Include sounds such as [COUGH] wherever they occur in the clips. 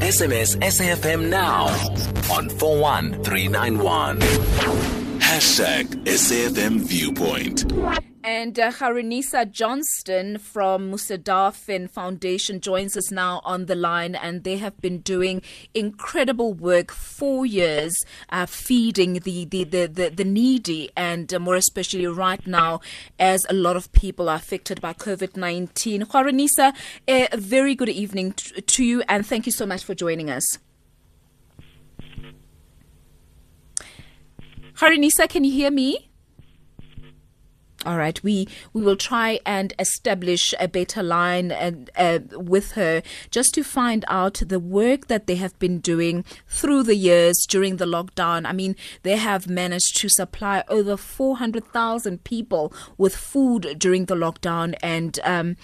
SMS SAFM now on 41391. Hashtag SAFM Viewpoint. And uh, Ghairunisa Johnstone from Mustadafin Foundation joins us now on the line, and they have been doing incredible work for years, uh, feeding the, the, the, the, the needy, and uh, more especially right now, as a lot of people are affected by COVID 19. Ghairunisa, a very good evening t- to you, and thank you so much for joining us. Ghairunisa, can you hear me? All right, we we will try and establish a better line and uh, with her just to find out the work that they have been doing through the years during the lockdown. I mean, they have managed to supply over four hundred thousand people with food during the lockdown, and um,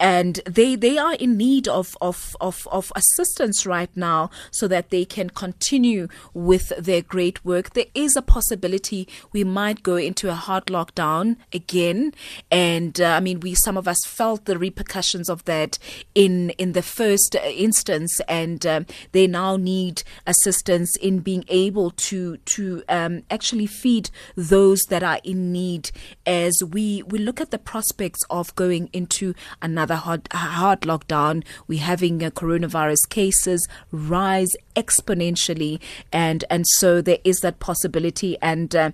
and they they are in need of, of, of, of assistance right now so that they can continue with their great work. There is a possibility we might go into a hard lockdown again, and uh, I mean we some of us felt the repercussions of that in in the first instance, and um, they now need assistance in being able to to um, actually feed those that are in need as we we look at the prospects of going into another another hard, hard lockdown. We're having uh, coronavirus cases rise exponentially, and and so there is that possibility and. Uh,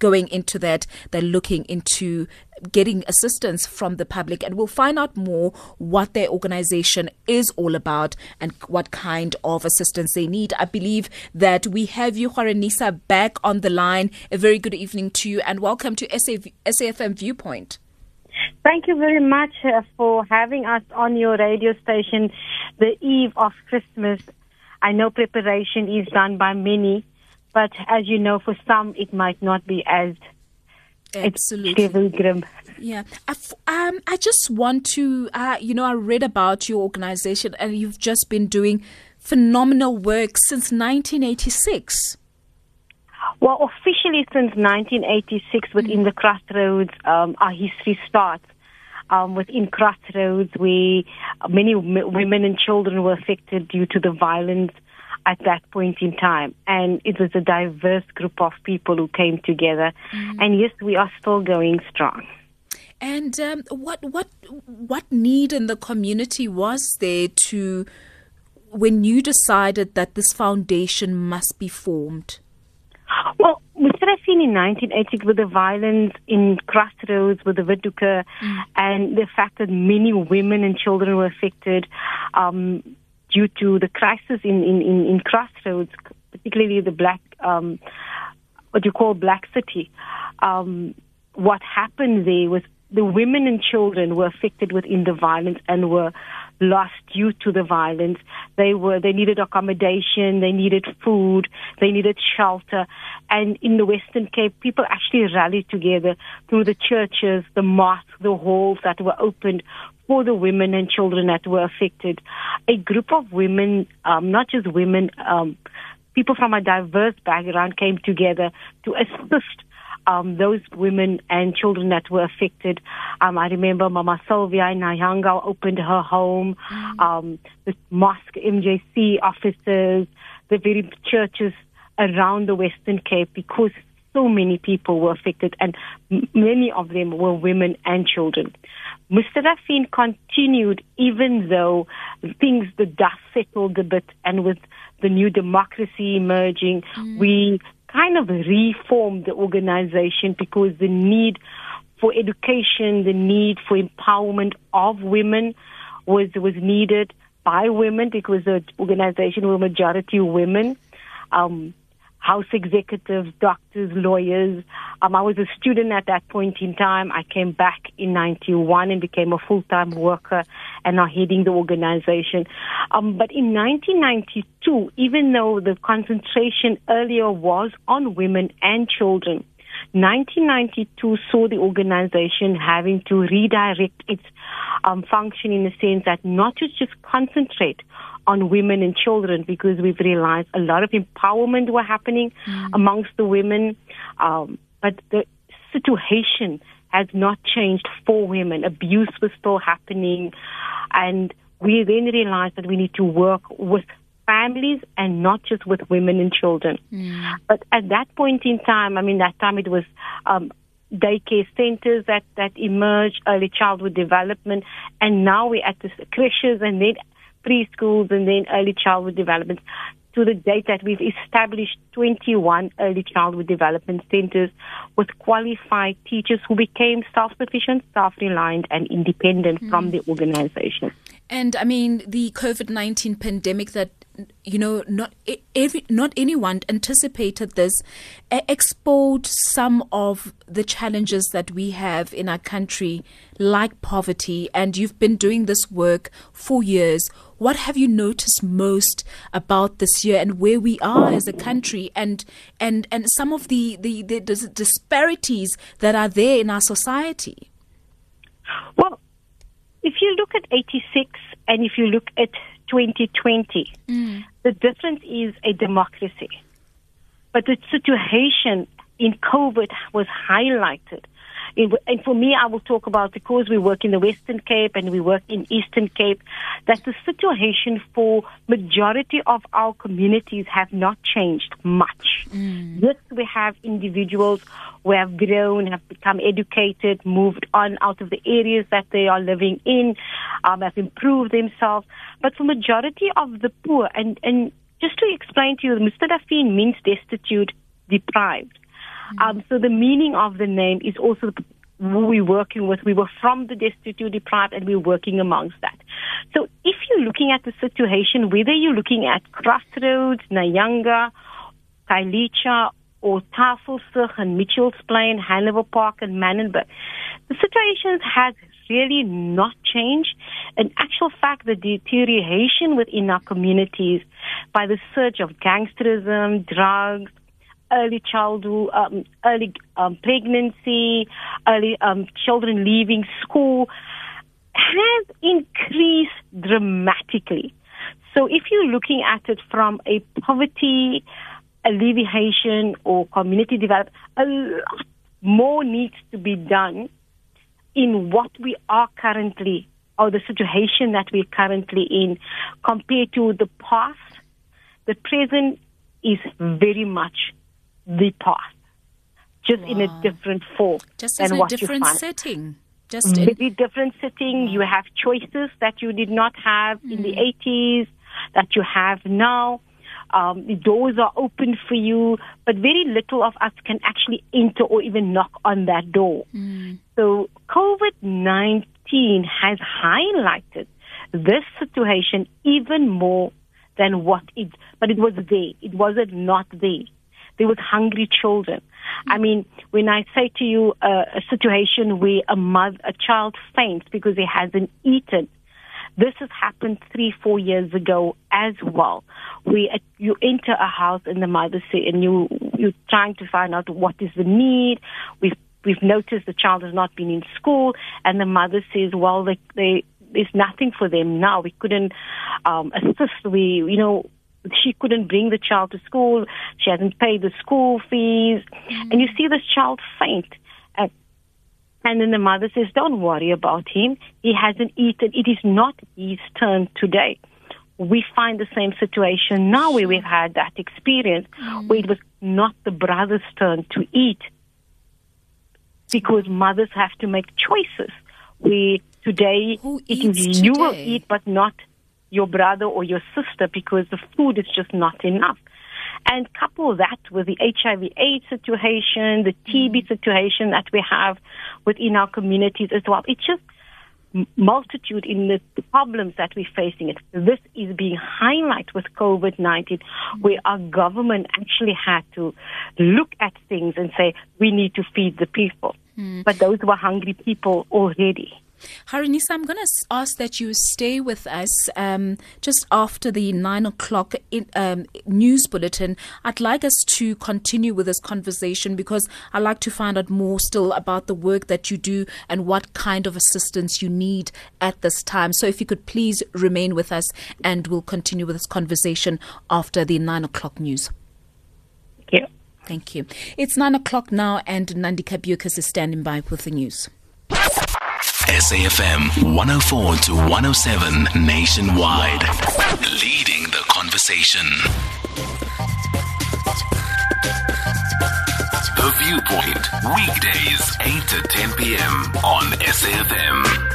going into that, they're looking into getting assistance from the public, and we'll find out more what their organization is all about and what kind of assistance they need. I believe that we have you, Ghairunisa, back on the line. A very good evening to you, and welcome to SA- SAFM Viewpoint. Thank you very much uh, for having us on your radio station the eve of Christmas. I know preparation is done by many, but as you know, for some it might not be as Absolutely. grim. Yeah. I, um, I just want to, uh, you know, I read about your organization and you've just been doing phenomenal work since 1986. Well, officially since 1986, within mm. the Crossroads, um, our history starts. Um, within Crossroads, we many women and children were affected due to the violence at that point in time, and it was a diverse group of people who came together. Mm. And yes, we are still going strong. And um, what what what need in the community was there to when you decided that this foundation must be formed? Well, we should have seen in 1980 with the violence in Crossroads, with the Witdoeke, mm. and the fact that many women and children were affected um, due to the crisis in, in, in, in Crossroads, particularly the black, um, what you call Black City. Um, what happened there was the women and children were affected within the violence and were lost due to the violence. They were they needed accommodation, they needed food, they needed shelter. And in the Western Cape, people actually rallied together through the churches, the mosques, the halls that were opened for the women and children that were affected. A group of women, um, not just women, um, people from a diverse background came together to assist um, those women and children that were affected. Um, I remember Mama Sylvia in Nyanga opened her home, mm. um, the mosque, MJC offices, the very churches around the Western Cape because so many people were affected and many of them were women and children. Mustadafin continued even though things, the dust settled a bit and with the new democracy emerging, mm. we kind of reformed the organization because the need for education, the need for empowerment of women was was needed by women because the organization were majority women. Um, house executives, doctors, lawyers. Um, I was a student at that point in time. I came back in 91 and became a full-time worker and now heading the organization. Um, but in 1992, even though the concentration earlier was on women and children, 1992 saw the organization having to redirect its um, function in the sense that not to just concentrate on women and children because we've realized a lot of empowerment were happening mm. amongst the women, um, but the situation has not changed for women. Abuse was still happening, and we then realized that we need to work with families and not just with women and children. Mm. But at that point in time, I mean, that time it was um, daycare centers that, that emerged, early childhood development, and now we're at the creches and then preschools and then early childhood development to the date that we've established 21 early childhood development centers with qualified teachers who became self-sufficient, self-reliant, and independent mm. from the organization. And I mean, the COVID 19 pandemic that you know, not every, not anyone anticipated this, exposed some of the challenges that we have in our country, like poverty. And you've been doing this work for years. What have you noticed most about this year and where we are as a country, and and and some of the the, the disparities that are there in our society? Well, if you look at 86 and if you look at 2020. Mm. The difference is a democracy. But the situation in COVID was highlighted and for me, I will talk about because we work in the Western Cape and we work in Eastern Cape, that the situation for majority of our communities have not changed much. Mm. Yes, we have individuals who have grown, have become educated, moved on out of the areas that they are living in, um, have improved themselves. But for majority of the poor, and, and just to explain to you, Mustadafin means destitute, deprived. Um, so the meaning of the name is also who we're working with. We were from the destitute deprived and we're working amongst that. So if you're looking at the situation, whether you're looking at Crossroads, Nyanga, Khayelitsha, or Tafelsig and Mitchell's Plain, Hanover Park and Manenberg, the situation has really not changed. In actual fact, the deterioration within our communities by the surge of gangsterism, drugs, early childhood, um, early um, pregnancy, early um, children leaving school has increased dramatically. So if you're looking at it from a poverty alleviation or community development, a lot more needs to be done in what we are currently or the situation that we're currently in compared to the past. The present is very much the past, just wow. in a different form. Just in a different setting. Just very in... different setting. You have choices that you did not have mm. in the 80s that you have now. Um, the doors are open for you, but very little of us can actually enter or even knock on that door. Mm. So COVID 19 has highlighted this situation even more than what it, but it was there. It wasn't not there there was hungry children. I mean, when I say to you uh, a situation where a mother, a child faints because he hasn't eaten, this has happened three, four years ago as well. We uh, you enter a house and the mother say, and you you're trying to find out what is the need. We've we've noticed the child has not been in school, and the mother says, well, they, they there's nothing for them now. We couldn't um, assist. We, you know, she couldn't bring the child to school. She hasn't paid the school fees. Mm-hmm. And you see this child faint. And, and then the mother says, Don't worry about him. He hasn't eaten. It is not his turn today. We find the same situation now where we've had that experience mm-hmm. where it was not the brother's turn to eat because mothers have to make choices. We today Who it is today? you will eat, but not your brother or your sister because the food is just not enough. And couple that with the HIV AIDS situation, the TB mm. situation that we have within our communities as well. It's just multitude in the problems that we're facing. It. This is being highlighted with COVID-19, where our government actually had to look at things and say, we need to feed the people. Mm. But those were hungry people already. Ghairunisa, I'm going to ask that you stay with us um, just after the nine o'clock in, um, news bulletin. I'd like us to continue with this conversation because I'd like to find out more still about the work that you do and what kind of assistance you need at this time. So if you could please remain with us and we'll continue with this conversation after the nine o'clock news. Thank you. Thank you. It's nine o'clock now, and Nandika Kabukas is standing by with the news. SAFM 104 to 107 nationwide. Leading the conversation. The Viewpoint, weekdays 8 to 10 p.m. on SAFM.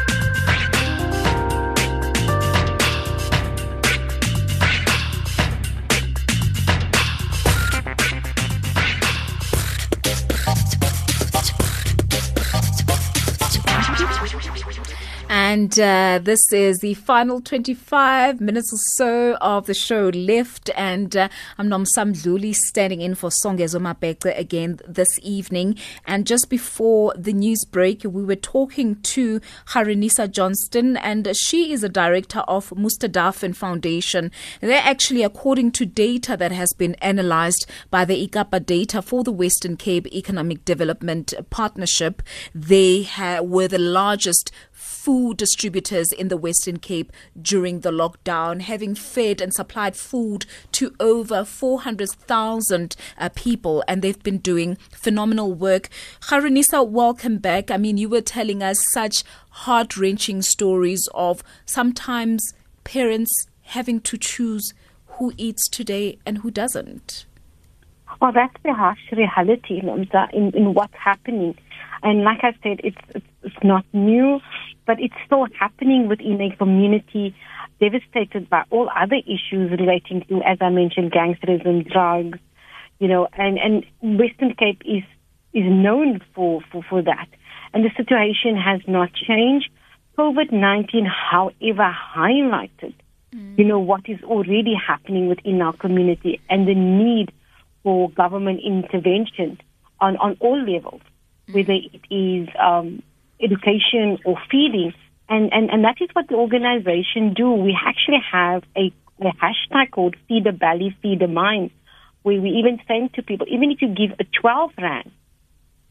And uh, this is the final 25 minutes or so of the show left. And uh, I'm Nomsam Zuli standing in for Songezo Mapekte again this evening. And just before the news break, we were talking to Ghairunisa Johnstone, and she is a director of Mustadafin Foundation. They're actually, according to data that has been analyzed by the iKapaData for the Western Cape Economic Development Partnership, they ha- were the largest food distributors in the Western Cape during the lockdown, having fed and supplied food to over 400,000 uh, people, and they've been doing phenomenal work. Ghairunisa, welcome back. I mean, you were telling us such heart wrenching stories of sometimes parents having to choose who eats today and who doesn't. Well, that's the harsh reality, in, in what's happening. And like I said, it's, it's, it's not new but it's still happening within a community devastated by all other issues relating to, as I mentioned, gangsterism, drugs, you know, and, and Western Cape is, is known for, for, for that. And the situation has not changed. COVID-19, however, highlighted, mm. you know, what is already happening within our community and the need for government intervention on, on all levels, mm. whether it is um, education or feeding. And, and, and that is what the organization do. We actually have a, a hashtag called Feed the Belly, Feed the Mind, where we even say to people, even if you give a 12 rand,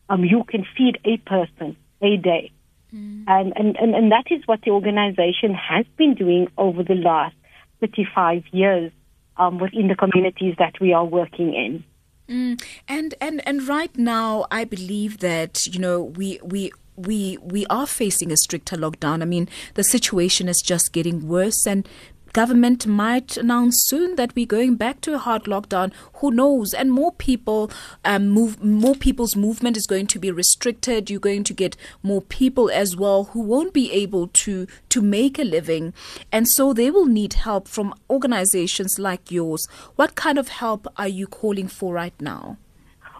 um, you can feed a person a day. Mm. And, and, and, and that is what the organization has been doing over the last 35 years um, within the communities that we are working in. Mm. And and and right now, I believe that you know we we we we are facing a stricter lockdown. I mean, the situation is just getting worse, and government might announce soon that we're going back to a hard lockdown. Who knows? And more people um, move. More people's movement is going to be restricted. You're going to get more people as well who won't be able to to make a living, and so they will need help from organizations like yours. What kind of help are you calling for right now?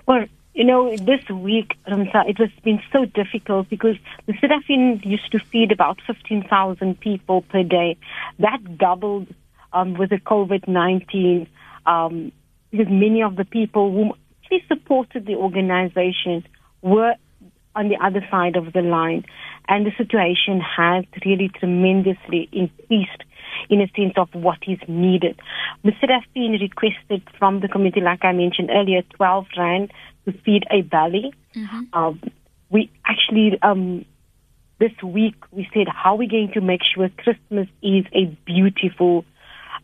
Well, you know, this week, it has been so difficult because the Sudafin used to feed about 15,000 people per day. That doubled um, with the COVID-19 um, because many of the people who actually supported the organization were on the other side of the line. And the situation has really tremendously increased in a sense of what is needed. Mustadafin requested from the committee, like I mentioned earlier, 12 Rand to feed a belly. Mm-hmm. Um, we actually, um, this week, we said, how are we going to make sure Christmas is a beautiful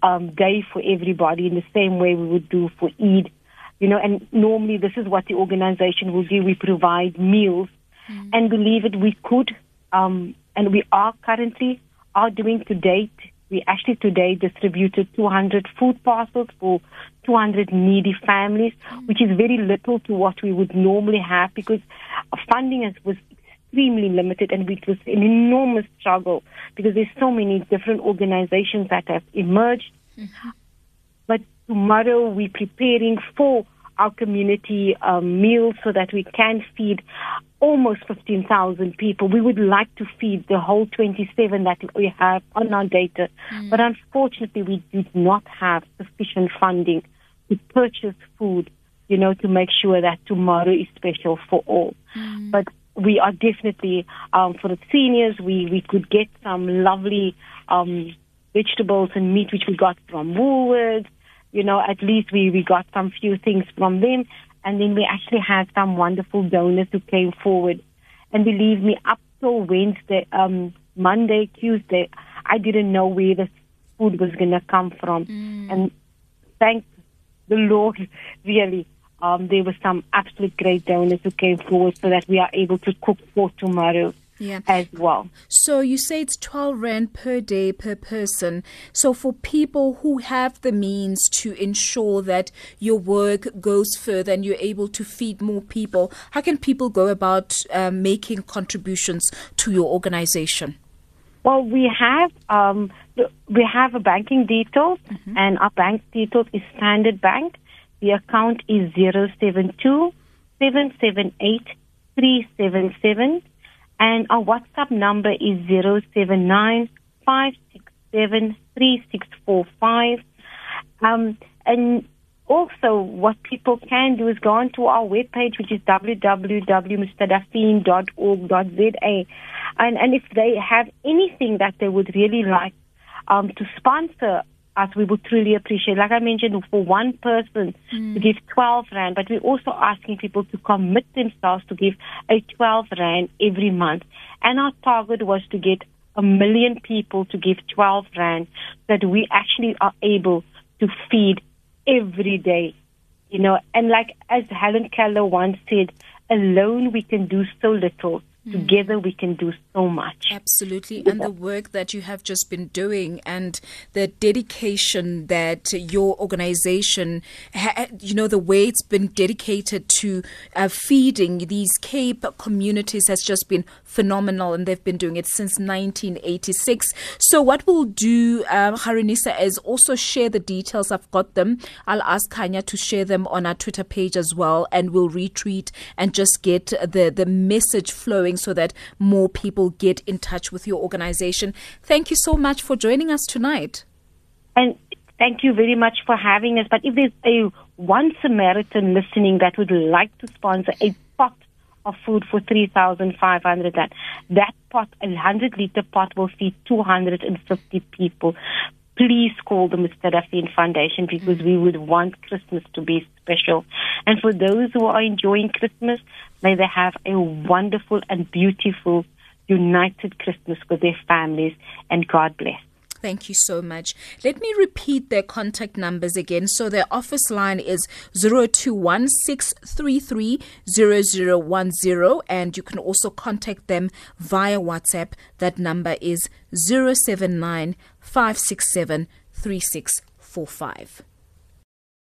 um, day for everybody in the same way we would do for Eid? You know, and normally this is what the organization will do. We provide meals mm-hmm. and believe it, we could, um, and we are currently are doing to date we actually today distributed 200 food parcels for 200 needy families, which is very little to what we would normally have because funding was extremely limited and it was an enormous struggle because there's so many different organizations that have emerged. Mm-hmm. But tomorrow we're preparing for our community um, meals so that we can feed almost 15,000 people. We would like to feed the whole 27 that we have on our data, mm. but unfortunately, we do not have sufficient funding to purchase food, you know, to make sure that tomorrow is special for all. Mm. But we are definitely, um, for the seniors, we, we could get some lovely um, vegetables and meat, which we got from Woolworths. You know, at least we, we got some few things from them. And then we actually had some wonderful donors who came forward. And believe me, up till Wednesday, um, Monday, Tuesday, I didn't know where the food was going to come from. Mm. And thank the Lord, [LAUGHS] really, um, there were some absolute great donors who came forward so that we are able to cook for tomorrow. Yeah. as well. So you say it's 12 Rand per day per person. So for people who have the means to ensure that your work goes further and you're able to feed more people, how can people go about um, making contributions to your organization? Well, we have um, we have a banking details, mm-hmm. and our bank details is Standard Bank. The account is zero seven two seven seven eight three seven seven, and our WhatsApp number is zero seven nine five six seven three six four five. Um, and also, what people can do is go onto our webpage, which is www.mustadafin.org.za and, and if they have anything that they would really like um, to sponsor us, we would truly appreciate. Like I mentioned, for one person mm. to give 12 Rand, but we're also asking people to commit themselves to give a 12 Rand every month. And our target was to get a million people to give 12 Rand so that we actually are able to feed every day. You know, and like as Helen Keller once said, alone we can do so little. Mm. Together we can do so much. Absolutely. And the work that you have just been doing and the dedication that your organization, ha- you know, the way it's been dedicated to uh, feeding these Cape communities has just been phenomenal. And they've been doing it since 1986. So, what we'll do, Ghairunisa, is also share the details. I've got them. I'll ask Kanya to share them on our Twitter page as well. And we'll retweet and just get the, the message flowing so that more people get in touch with your organization. Thank you so much for joining us tonight. And thank you very much for having us. But if there's a one Samaritan listening that would like to sponsor a pot of food for 3,500 that that pot, a 100 liter pot will feed 250 people please call the Mustadafin Foundation because we would want Christmas to be special. And for those who are enjoying Christmas, may they have a wonderful and beautiful united Christmas with their families and God bless. Thank you so much. Let me repeat their contact numbers again. So their office line is 0216330010 and you can also contact them via WhatsApp. That number is 079 567 3645.